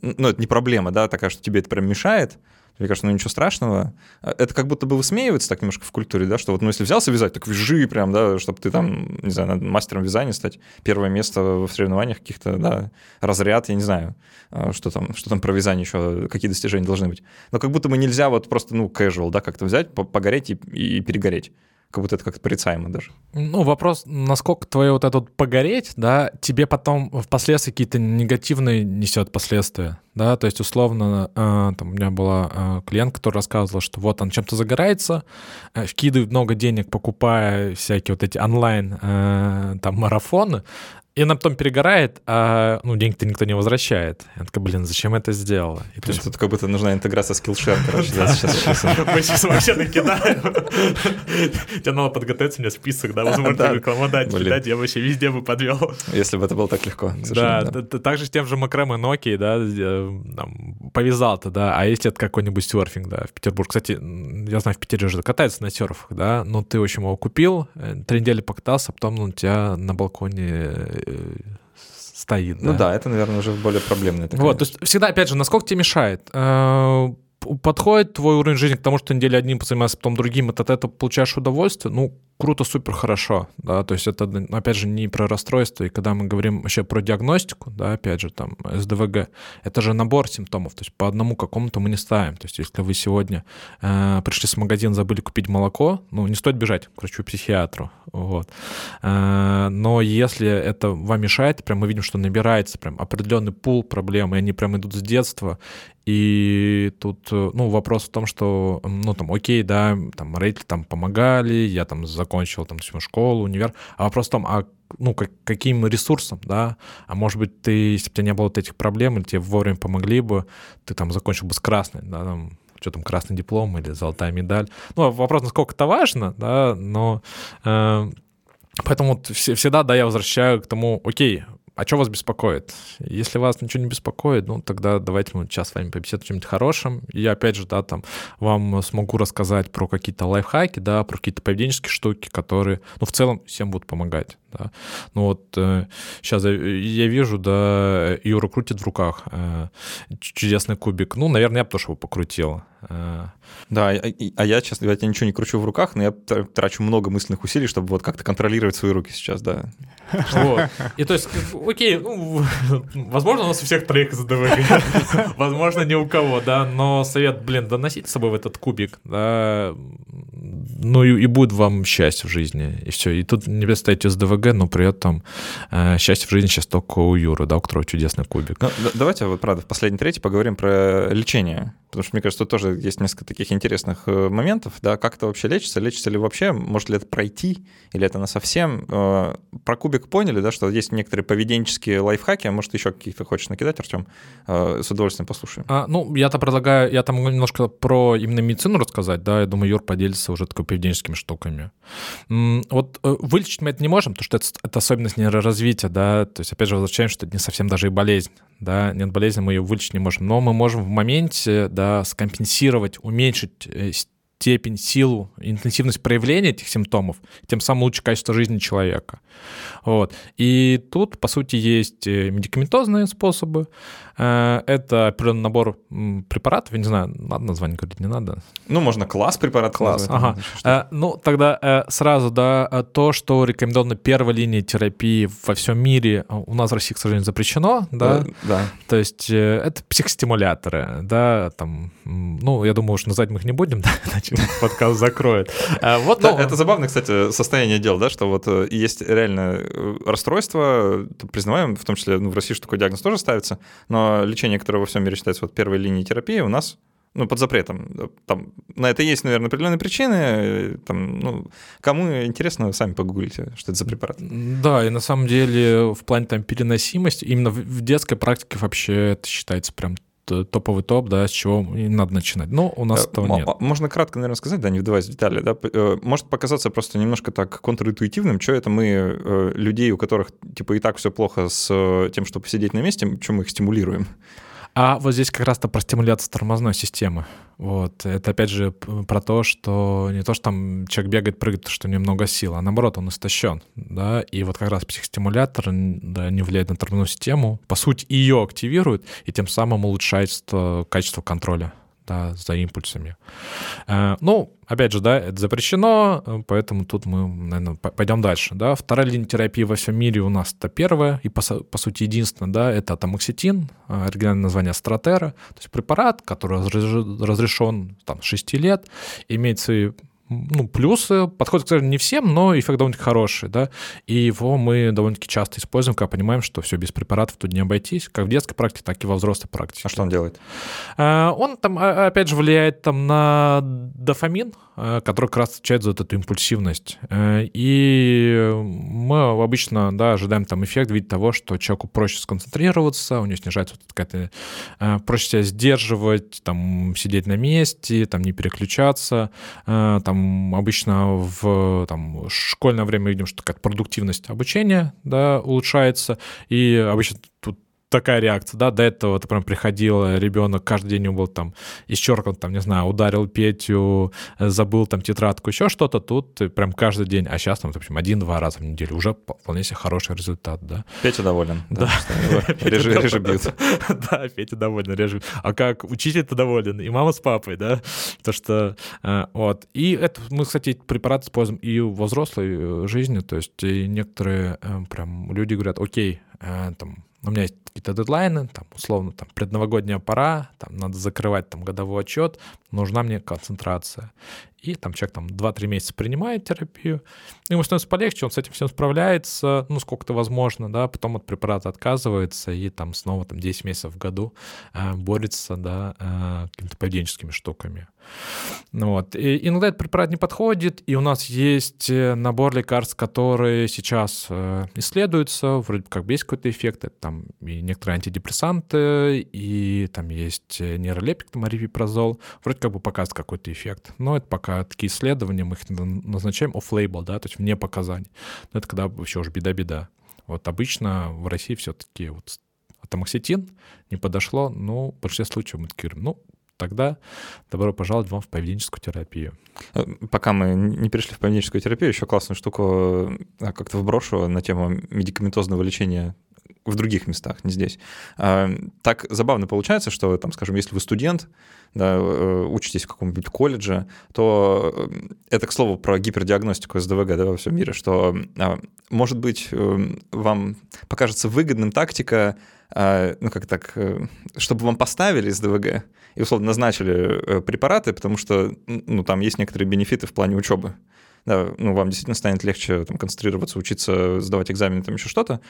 ну, это не проблема, да, такая, что тебе это прям мешает, мне кажется, ну ничего страшного. А, это как будто бы высмеивается так немножко в культуре, да, что вот, ну если взялся вязать, так вяжи прям, да, чтобы ты там, не знаю, мастером вязания стать, первое место в соревнованиях каких-то, да, разряд, я не знаю, а, что там, что там про вязание еще, какие достижения должны быть. Но как будто бы нельзя вот просто, ну, casual, да, как-то взять, погореть и, и перегореть как будто это как-то порицаемо даже. Ну, вопрос, насколько твое вот это вот погореть, да, тебе потом впоследствии какие-то негативные несет последствия, да, то есть условно, э, там у меня была э, клиент, который рассказывал, что вот он чем-то загорается, э, вкидывает много денег, покупая всякие вот эти онлайн э, там марафоны, и она потом перегорает, а ну, деньги-то никто не возвращает. Я такая, блин, зачем это сделала? И то есть тут как будто нужна интеграция Skillshare, короче, да, сейчас. Мы сейчас вообще накидаем. Тебе надо подготовиться, у меня список, да, возможно, рекламодателей, да, я вообще везде бы подвел. Если бы это было так легко. Да, также с тем же макраме Nokia, да, повязал-то, да, а если это какой-нибудь серфинг, да, в Петербург. Кстати, я знаю, в Питере же катаются на серфах, да, но ты, в общем, его купил, э, три недели покатался, а потом он у тебя на балконе стоит. Ну да, это, наверное, уже более проблемное. Вот, то есть всегда, опять же, насколько тебе мешает? Э, подходит твой уровень жизни к тому, что неделю одним позаниматься, потом другим, и ты от этого получаешь удовольствие, ну, круто, супер, хорошо, да, то есть это, опять же, не про расстройство, и когда мы говорим вообще про диагностику, да, опять же, там, СДВГ, это же набор симптомов, то есть по одному какому-то мы не ставим, то есть если вы сегодня э, пришли в магазин, забыли купить молоко, ну, не стоит бежать к врачу-психиатру, вот, э, но если это вам мешает, прям мы видим, что набирается прям определенный пул проблем, и они прям идут с детства, и тут, э, ну, вопрос в том, что, ну, там, окей, да, там, родители там помогали, я там закончил там всю школу, универ, а вопрос в том, а ну, как, каким ресурсом, да, а может быть, ты, если бы у тебя не было вот этих проблем, или тебе вовремя помогли бы, ты там закончил бы с красной, да, там, что там, красный диплом или золотая медаль. Ну, вопрос, насколько это важно, да, но э, поэтому вот всегда, да, я возвращаю к тому, окей, а что вас беспокоит? Если вас ничего не беспокоит, ну, тогда давайте мы сейчас с вами побеседуем чем-нибудь хорошем. И я, опять же, да, там, вам смогу рассказать про какие-то лайфхаки, да, про какие-то поведенческие штуки, которые, ну, в целом всем будут помогать, Да. Ну вот э, сейчас я, я вижу, да, Юра крутит в руках э, чудесный кубик. Ну, наверное, я бы тоже его покрутил. Э, да, а, а я, честно говоря, ничего не кручу в руках, но я трачу много мысленных усилий, чтобы вот как-то контролировать свои руки сейчас, да. Вот. И то есть, окей, ну, возможно, у нас у всех троих из ДВГ, возможно, ни у кого, да, но совет, блин, доносите с собой в этот кубик, да, ну и, и будет вам счастье в жизни, и все. И тут не представьте с ДВГ, но при этом э, счастье в жизни сейчас только у Юры, да, у которого чудесный кубик. Ну, давайте вот, правда, в последней трети поговорим про лечение, потому что, мне кажется, тоже есть несколько таких интересных э, моментов, да, как это вообще лечится, лечится ли вообще, может ли это пройти, или это на совсем. Э, про кубик поняли, да, что есть некоторые поведенческие лайфхаки, а может еще каких-то хочешь накидать, Артем? Э, с удовольствием послушаем. А, ну, я-то предлагаю, я там могу немножко про именно медицину рассказать, да, я думаю, Юр поделится уже такой поведенческими штуками. Вот вылечить мы это не можем, потому что это, это особенность нейроразвития, да, то есть, опять же, возвращаемся, что это не совсем даже и болезнь, да, нет болезни, мы ее вылечить не можем, но мы можем в моменте, да, скомпенсировать, уменьшить э, степень, силу, интенсивность проявления этих симптомов, тем самым лучше качество жизни человека. Вот. И тут, по сути, есть э, медикаментозные способы. Э, это определенный набор препаратов. Я не знаю, надо название говорить, не надо. Ну, можно класс препарат. Класс. Ага. Э, ну, тогда сразу, да, то, что рекомендовано первой линии терапии во всем мире, у нас в России, к сожалению, запрещено, да? Да. То есть это психостимуляторы, да, там, ну, я думаю, что назвать мы их не будем, да, иначе подкаст закроет. Вот, ну... Это забавно, кстати, состояние дел, да, что вот есть реально Э, расстройство, признаваем, в том числе ну, в России, что такой диагноз тоже ставится, но лечение, которое во всем мире считается вот первой линией терапии, у нас ну, под запретом. Там, на это есть, наверное, определенные причины. Там, ну, кому интересно, сами погуглите, что это за препарат. Да, и на самом деле в плане там переносимости, именно в детской практике вообще это считается прям топовый топ, да, с чего надо начинать. Но у нас э, этого нет. Можно кратко, наверное, сказать, да, не вдаваясь в детали, да, э, может показаться просто немножко так контринтуитивным, что это мы э, людей, у которых, типа, и так все плохо с тем, чтобы сидеть на месте, чем мы их стимулируем. А вот здесь как раз-то про стимуляцию тормозной системы. Вот. Это опять же про то, что не то, что там человек бегает, прыгает, что у него много сил, а наоборот, он истощен. Да? И вот как раз психостимулятор да, не влияет на тормозную систему, по сути, ее активирует, и тем самым улучшает качество контроля да, за импульсами. Э, ну, опять же, да, это запрещено, э, поэтому тут мы, наверное, пойдем дальше. Да. Вторая линия терапии во всем мире у нас это первая, и по, по сути единственная, да, это тамоксетин, э, оригинальное название Стратера, то есть препарат, который разрешен там, с 6 лет, имеет свои ну, плюсы. Подходит, к сожалению, не всем, но эффект довольно-таки хороший, да. И его мы довольно-таки часто используем, когда понимаем, что все без препаратов тут не обойтись, как в детской практике, так и во взрослой практике. А что он делает? А, он там, а, опять же, влияет там на дофамин, который как раз отвечает за эту импульсивность. Э, и мы обычно, да, ожидаем там эффект в виде того, что человеку проще сконцентрироваться, у него снижается вот какая-то... Проще себя сдерживать, там, сидеть на месте, там, не переключаться, там, обычно в там, школьное время видим, что какая-то продуктивность обучения да, улучшается, и обычно тут такая реакция, да, до этого ты прям приходил, ребенок каждый день был там исчеркан, там, не знаю, ударил Петю, забыл там тетрадку, еще что-то, тут прям каждый день, а сейчас там, в общем, один-два раза в неделю, уже вполне себе хороший результат, да. Петя доволен. Да. Реже бьют. Да, Петя доволен, реже. А как учитель-то доволен, и мама с папой, да, то что, э, вот. И это, мы, кстати, препарат используем и во взрослой э, жизни, то есть некоторые э, прям люди говорят, окей, там, у меня есть какие-то дедлайны, там, условно, там, предновогодняя пора, там, надо закрывать там годовой отчет, нужна мне концентрация. И там человек там 2-3 месяца принимает терапию, ему становится полегче, он с этим всем справляется, ну, сколько-то возможно, да, потом от препарата отказывается и там снова там 10 месяцев в году э, борется, да, э, какими-то поведенческими штуками. Ну, вот. И иногда этот препарат не подходит, и у нас есть э, набор лекарств, которые сейчас э, исследуются, вроде как бы есть какой-то эффект, это там и некоторые антидепрессанты, и там есть э, нейролептик, там арипипрозол, вроде как бы показывает какой-то эффект. Но это пока такие исследования, мы их назначаем off-label, да, то есть вне показаний. Но это когда вообще уже беда-беда. Вот обычно в России все-таки вот атомоксетин не подошло, но в большинстве случаев мы такие говорим, ну, тогда добро пожаловать вам в поведенческую терапию. Э, пока мы не перешли в поведенческую терапию, еще классную штуку э, как-то вброшу на тему медикаментозного лечения в других местах, не здесь. А, так забавно получается, что, там, скажем, если вы студент, да, э, учитесь в каком-нибудь колледже, то э, это, к слову, про гипердиагностику СДВГ да, во всем мире, что, а, может быть, э, вам покажется выгодным тактика, а, ну, как так, чтобы вам поставили СДВГ и, условно, назначили препараты, потому что, ну, там есть некоторые бенефиты в плане учебы да, ну, вам действительно станет легче там, концентрироваться, учиться, сдавать экзамены, там еще что-то.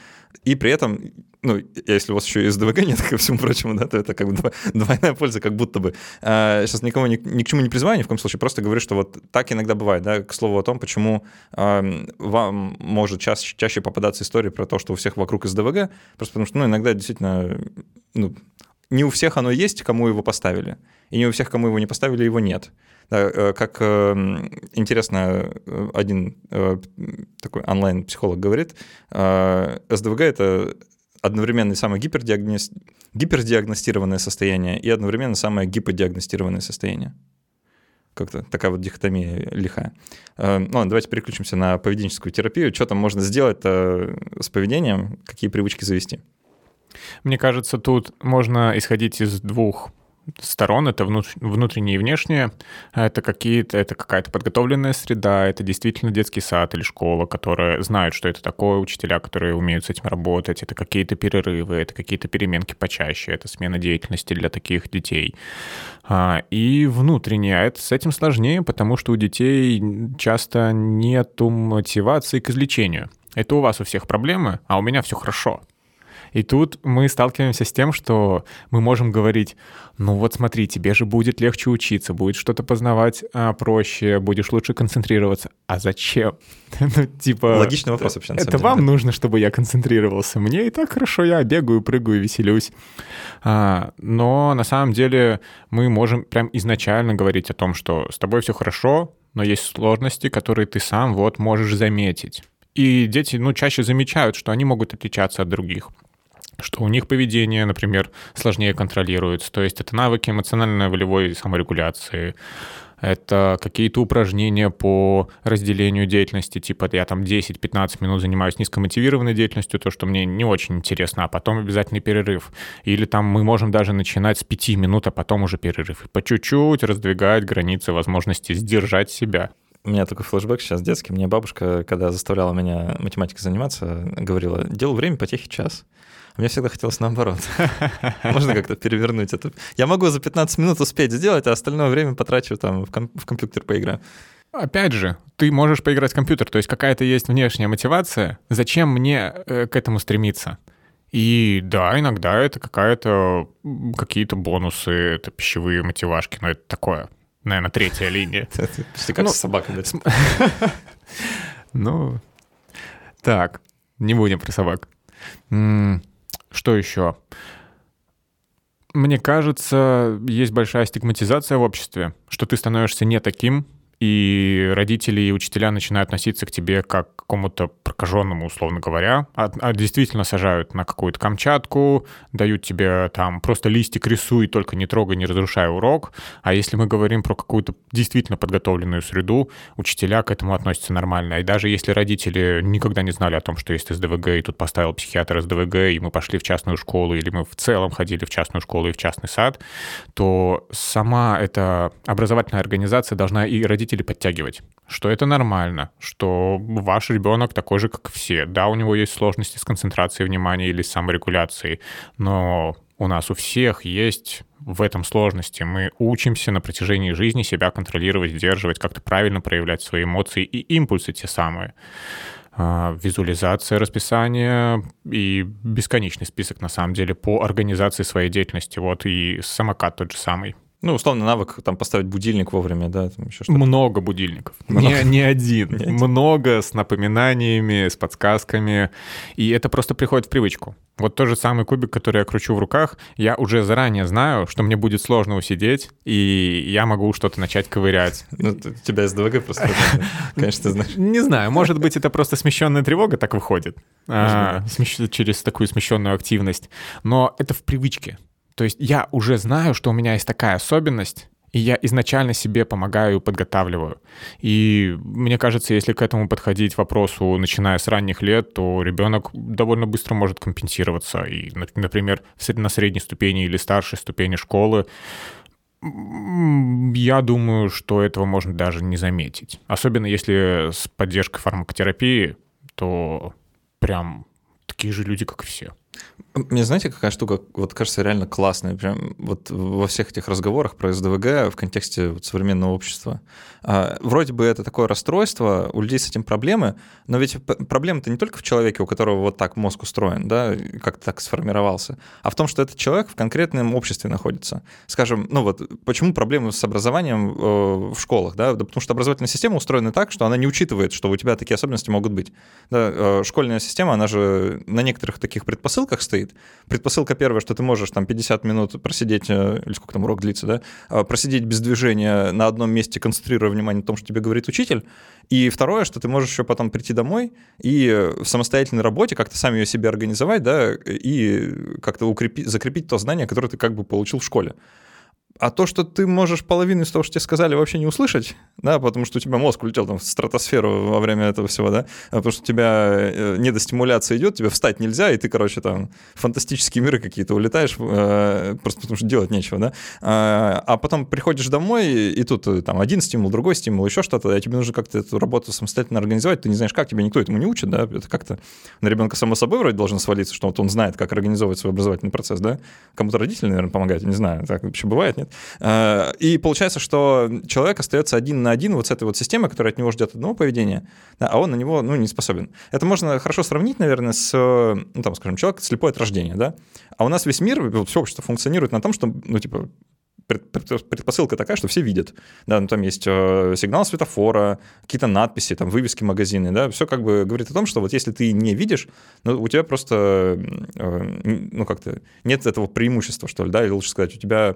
И при этом, ну, если у вас еще и СДВГ нет, ко всему прочему, да, то это как бы двойная польза, как будто бы. А, сейчас никому ни, ни к чему не призываю, ни в коем случае, просто говорю, что вот так иногда бывает, да, к слову о том, почему а, вам может чаще, чаще попадаться история про то, что у всех вокруг СДВГ, просто потому что, ну, иногда действительно, ну, не у всех оно есть, кому его поставили, и не у всех, кому его не поставили, его нет. Э, как э, интересно э, один такой онлайн-психолог говорит, СДВГ — это одновременно самое гипердиагноз... гипердиагностированное состояние и одновременно самое гиподиагностированное состояние. Как-то такая вот дихотомия лихая. Ну, давайте переключимся на поведенческую терапию. Что там можно сделать с поведением, какие привычки завести? Мне кажется, тут можно исходить из двух сторон, это внутреннее и внешнее, это какие-то, это какая-то подготовленная среда, это действительно детский сад или школа, которые знают, что это такое, учителя, которые умеют с этим работать, это какие-то перерывы, это какие-то переменки почаще, это смена деятельности для таких детей. А, и внутреннее, а это с этим сложнее, потому что у детей часто нету мотивации к излечению. Это у вас у всех проблемы, а у меня все хорошо. И тут мы сталкиваемся с тем, что мы можем говорить, ну вот смотри, тебе же будет легче учиться, будет что-то познавать а, проще, будешь лучше концентрироваться. А зачем? ну, типа... Логичный вопрос вообще. Это вам деле. нужно, чтобы я концентрировался. Мне и так хорошо, я бегаю, прыгаю, веселюсь. А, но на самом деле мы можем прям изначально говорить о том, что с тобой все хорошо, но есть сложности, которые ты сам вот можешь заметить. И дети, ну, чаще замечают, что они могут отличаться от других что у них поведение, например, сложнее контролируется. То есть это навыки эмоциональной волевой саморегуляции, это какие-то упражнения по разделению деятельности, типа я там 10-15 минут занимаюсь низкомотивированной деятельностью, то, что мне не очень интересно, а потом обязательный перерыв. Или там мы можем даже начинать с 5 минут, а потом уже перерыв. И по чуть-чуть раздвигать границы возможности сдержать себя. У меня такой флешбэк сейчас детский. Мне бабушка, когда заставляла меня математикой заниматься, говорила, делал время потехи час. Мне всегда хотелось наоборот. Можно как-то перевернуть это. Я могу за 15 минут успеть сделать, а остальное время потрачу там в, ком- в компьютер поиграю. Опять же, ты можешь поиграть в компьютер, то есть какая-то есть внешняя мотивация. Зачем мне э, к этому стремиться? И да, иногда это какая-то какие-то бонусы, это пищевые мотивашки, но это такое, наверное, третья линия. Почти как ну, собака. Ну, так, не будем про собак. Что еще? Мне кажется, есть большая стигматизация в обществе, что ты становишься не таким, и родители и учителя начинают относиться к тебе как к какому-то прокаженному, условно говоря, а, а действительно сажают на какую-то Камчатку, дают тебе там просто листик рисуй, только не трогай, не разрушай урок. А если мы говорим про какую-то действительно подготовленную среду, учителя к этому относятся нормально. И даже если родители никогда не знали о том, что есть СДВГ, и тут поставил психиатр СДВГ, и мы пошли в частную школу, или мы в целом ходили в частную школу и в частный сад, то сама эта образовательная организация должна и родители родители подтягивать, что это нормально, что ваш ребенок такой же, как все. Да, у него есть сложности с концентрацией внимания или с саморегуляцией, но у нас у всех есть в этом сложности. Мы учимся на протяжении жизни себя контролировать, сдерживать, как-то правильно проявлять свои эмоции и импульсы те самые. А, визуализация расписания и бесконечный список, на самом деле, по организации своей деятельности. Вот и самокат тот же самый. Ну, условно, навык там поставить будильник вовремя, да, там еще что-то. Много будильников. Много. Не, не, один. не один. Много с напоминаниями, с подсказками. И это просто приходит в привычку. Вот тот же самый кубик, который я кручу в руках, я уже заранее знаю, что мне будет сложно усидеть, и я могу что-то начать ковырять. Ну, у тебя СДВГ просто, конечно, ты знаешь. Не знаю, может быть, это просто смещенная тревога так выходит, а, через такую смещенную активность. Но это в привычке. То есть я уже знаю, что у меня есть такая особенность, и я изначально себе помогаю, подготавливаю. И мне кажется, если к этому подходить вопросу, начиная с ранних лет, то ребенок довольно быстро может компенсироваться. И, например, на средней ступени или старшей ступени школы я думаю, что этого можно даже не заметить. Особенно если с поддержкой фармакотерапии, то прям такие же люди, как и все. Мне знаете, какая штука, вот кажется, реально классная, прям вот во всех этих разговорах про СДВГ в контексте вот современного общества. А, вроде бы это такое расстройство, у людей с этим проблемы, но ведь проблема-то не только в человеке, у которого вот так мозг устроен, да, как-то так сформировался, а в том, что этот человек в конкретном обществе находится. Скажем, ну вот, почему проблемы с образованием э, в школах, да, да потому что образовательная система устроена так, что она не учитывает, что у тебя такие особенности могут быть. Да, э, школьная система, она же на некоторых таких предпосылках стоит, стоит. Предпосылка первая, что ты можешь там 50 минут просидеть, э, или сколько там урок длится, да, а, просидеть без движения на одном месте, концентрируя внимание на том, что тебе говорит учитель. И второе, что ты можешь еще потом прийти домой и в самостоятельной работе как-то сам ее себе организовать, да, и как-то укрепить, закрепить то знание, которое ты как бы получил в школе. А то, что ты можешь половину из того, что тебе сказали, вообще не услышать, да, потому что у тебя мозг улетел там в стратосферу во время этого всего, да, а потому что у тебя э, недостимуляция идет, тебе встать нельзя, и ты, короче, там фантастические миры какие-то улетаешь, э, просто потому что делать нечего, да. А, а потом приходишь домой, и тут э, там один стимул, другой стимул, еще что-то, и тебе нужно как-то эту работу самостоятельно организовать, ты не знаешь как, тебе никто этому не учит, да, это как-то на ребенка само собой вроде должно свалиться, что вот он знает, как организовывать свой образовательный процесс, да. Кому-то родители, наверное, помогают, не знаю, так вообще бывает, нет? Э, и получается, что человек остается один на один вот с этой вот системой, которая от него ждет одного поведения, да, а он на него ну, не способен. Это можно хорошо сравнить, наверное, с, ну, там, скажем, человек слепой от рождения, да, а у нас весь мир, все общество функционирует на том, что, ну, типа, предпосылка такая, что все видят. Да, ну, там есть э, сигнал светофора, какие-то надписи, там вывески магазины, да, все как бы говорит о том, что вот если ты не видишь, ну, у тебя просто, э, ну, как-то нет этого преимущества, что ли, да, или лучше сказать, у тебя Э,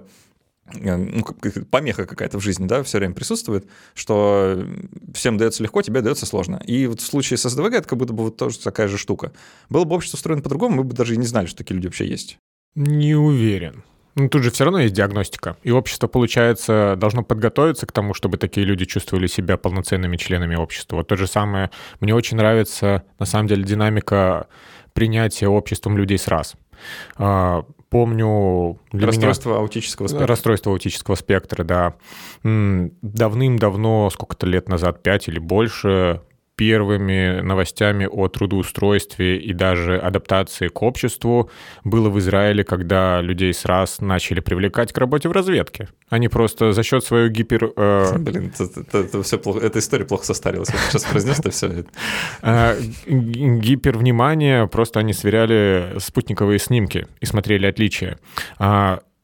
ну, помеха какая-то в жизни, да, все время присутствует, что всем дается легко, тебе дается сложно. И вот в случае с СДВГ это как будто бы вот тоже такая же штука. Было бы общество устроено по-другому, мы бы даже и не знали, что такие люди вообще есть. Не уверен. Ну, тут же все равно есть диагностика. И общество, получается, должно подготовиться к тому, чтобы такие люди чувствовали себя полноценными членами общества. Вот то же самое. Мне очень нравится, на самом деле, динамика принятия обществом людей с раз. Помню... Для расстройство меня... аутического спектра. Расстройство аутического спектра, да. Давным-давно, сколько-то лет назад, пять или больше, первыми новостями о трудоустройстве и даже адаптации к обществу было в Израиле, когда людей с раз начали привлекать к работе в разведке. Они просто за счет своего гипер... Э... Блин, это, это, это все плохо, эта история плохо состарилась. Сейчас произнес это все. Э, гипервнимание, просто они сверяли спутниковые снимки и смотрели отличия.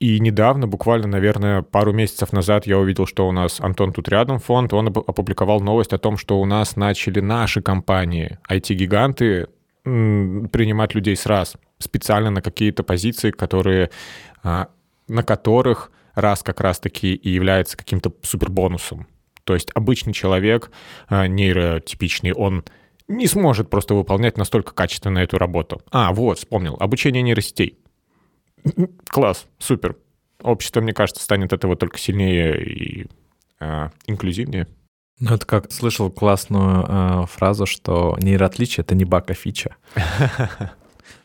И недавно, буквально, наверное, пару месяцев назад я увидел, что у нас Антон тут рядом фонд, он опубликовал новость о том, что у нас начали наши компании, IT-гиганты, принимать людей с раз, специально на какие-то позиции, которые, а, на которых раз как раз-таки и является каким-то супербонусом. То есть обычный человек, а, нейротипичный, он не сможет просто выполнять настолько качественно эту работу. А, вот, вспомнил, обучение нейросетей. Класс, супер. Общество, мне кажется, станет этого только сильнее и э, инклюзивнее. Ну, это как слышал классную э, фразу, что нейроотличие — это не баг, а фича.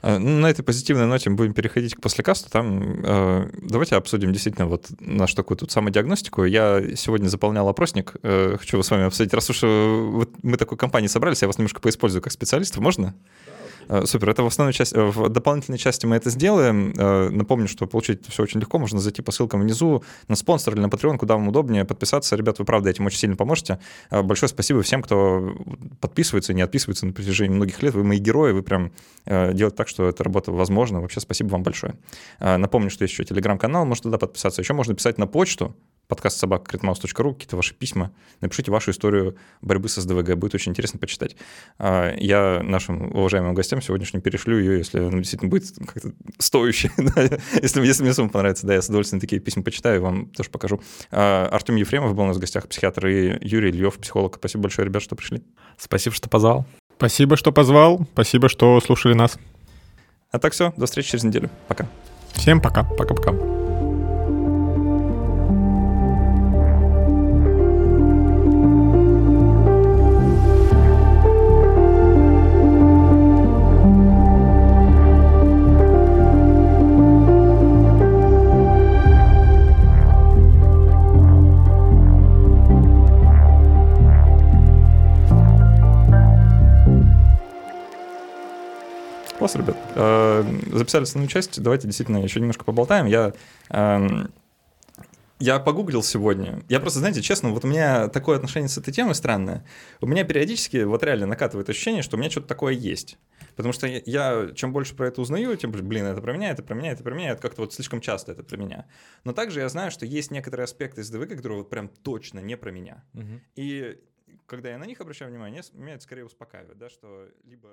А, ну, на этой позитивной ноте мы будем переходить к послекасту. Там э, давайте обсудим действительно вот нашу такую тут самодиагностику. Я сегодня заполнял опросник. Э, хочу с вами обсудить. Раз уж э, мы такой компании собрались, я вас немножко поиспользую как специалиста. Можно? Э, супер, это в основной части, э, в дополнительной части мы это сделаем. Э, напомню, что получить это все очень легко, можно зайти по ссылкам внизу на спонсор или на Patreon, куда вам удобнее подписаться. Ребят, вы правда этим очень сильно поможете. Большое спасибо всем, кто подписывается и не отписывается на протяжении многих лет. Вы мои герои, вы прям делаете так, что эта работа возможна. Вообще спасибо вам большое. Напомню, что есть еще телеграм-канал, можно туда подписаться. Еще можно писать на почту подкаст собака.критмаус.ру, какие-то ваши письма, напишите вашу историю борьбы с СДВГ, будет очень интересно почитать. А, я нашим уважаемым гостям сегодняшним перешлю ее, если она действительно будет как-то стоящей, если, если мне сумма понравится, да, я с удовольствием такие письма почитаю и вам тоже покажу. А, Артем Ефремов был у нас в гостях, психиатр, и Юрий Ильев, психолог. Спасибо большое, ребят, что пришли. Спасибо, что позвал. Спасибо, что позвал. Спасибо, что слушали нас. А так все, до встречи через неделю. Пока. Всем пока. Пока-пока. Класс, ребят. Э, Записали основную часть, давайте действительно еще немножко поболтаем. Я, эм, я погуглил сегодня. Я просто, знаете, честно, вот у меня такое отношение с этой темой странное. У меня периодически вот реально накатывает ощущение, что у меня что-то такое есть. Потому что я, чем больше про это узнаю, тем, блин, это про меня, это про меня, это про меня, это как-то вот слишком часто это про меня. Но также я знаю, что есть некоторые аспекты СДВ, которые вот прям точно не про меня. И когда я на них обращаю внимание, меня это скорее успокаивает, да, что либо...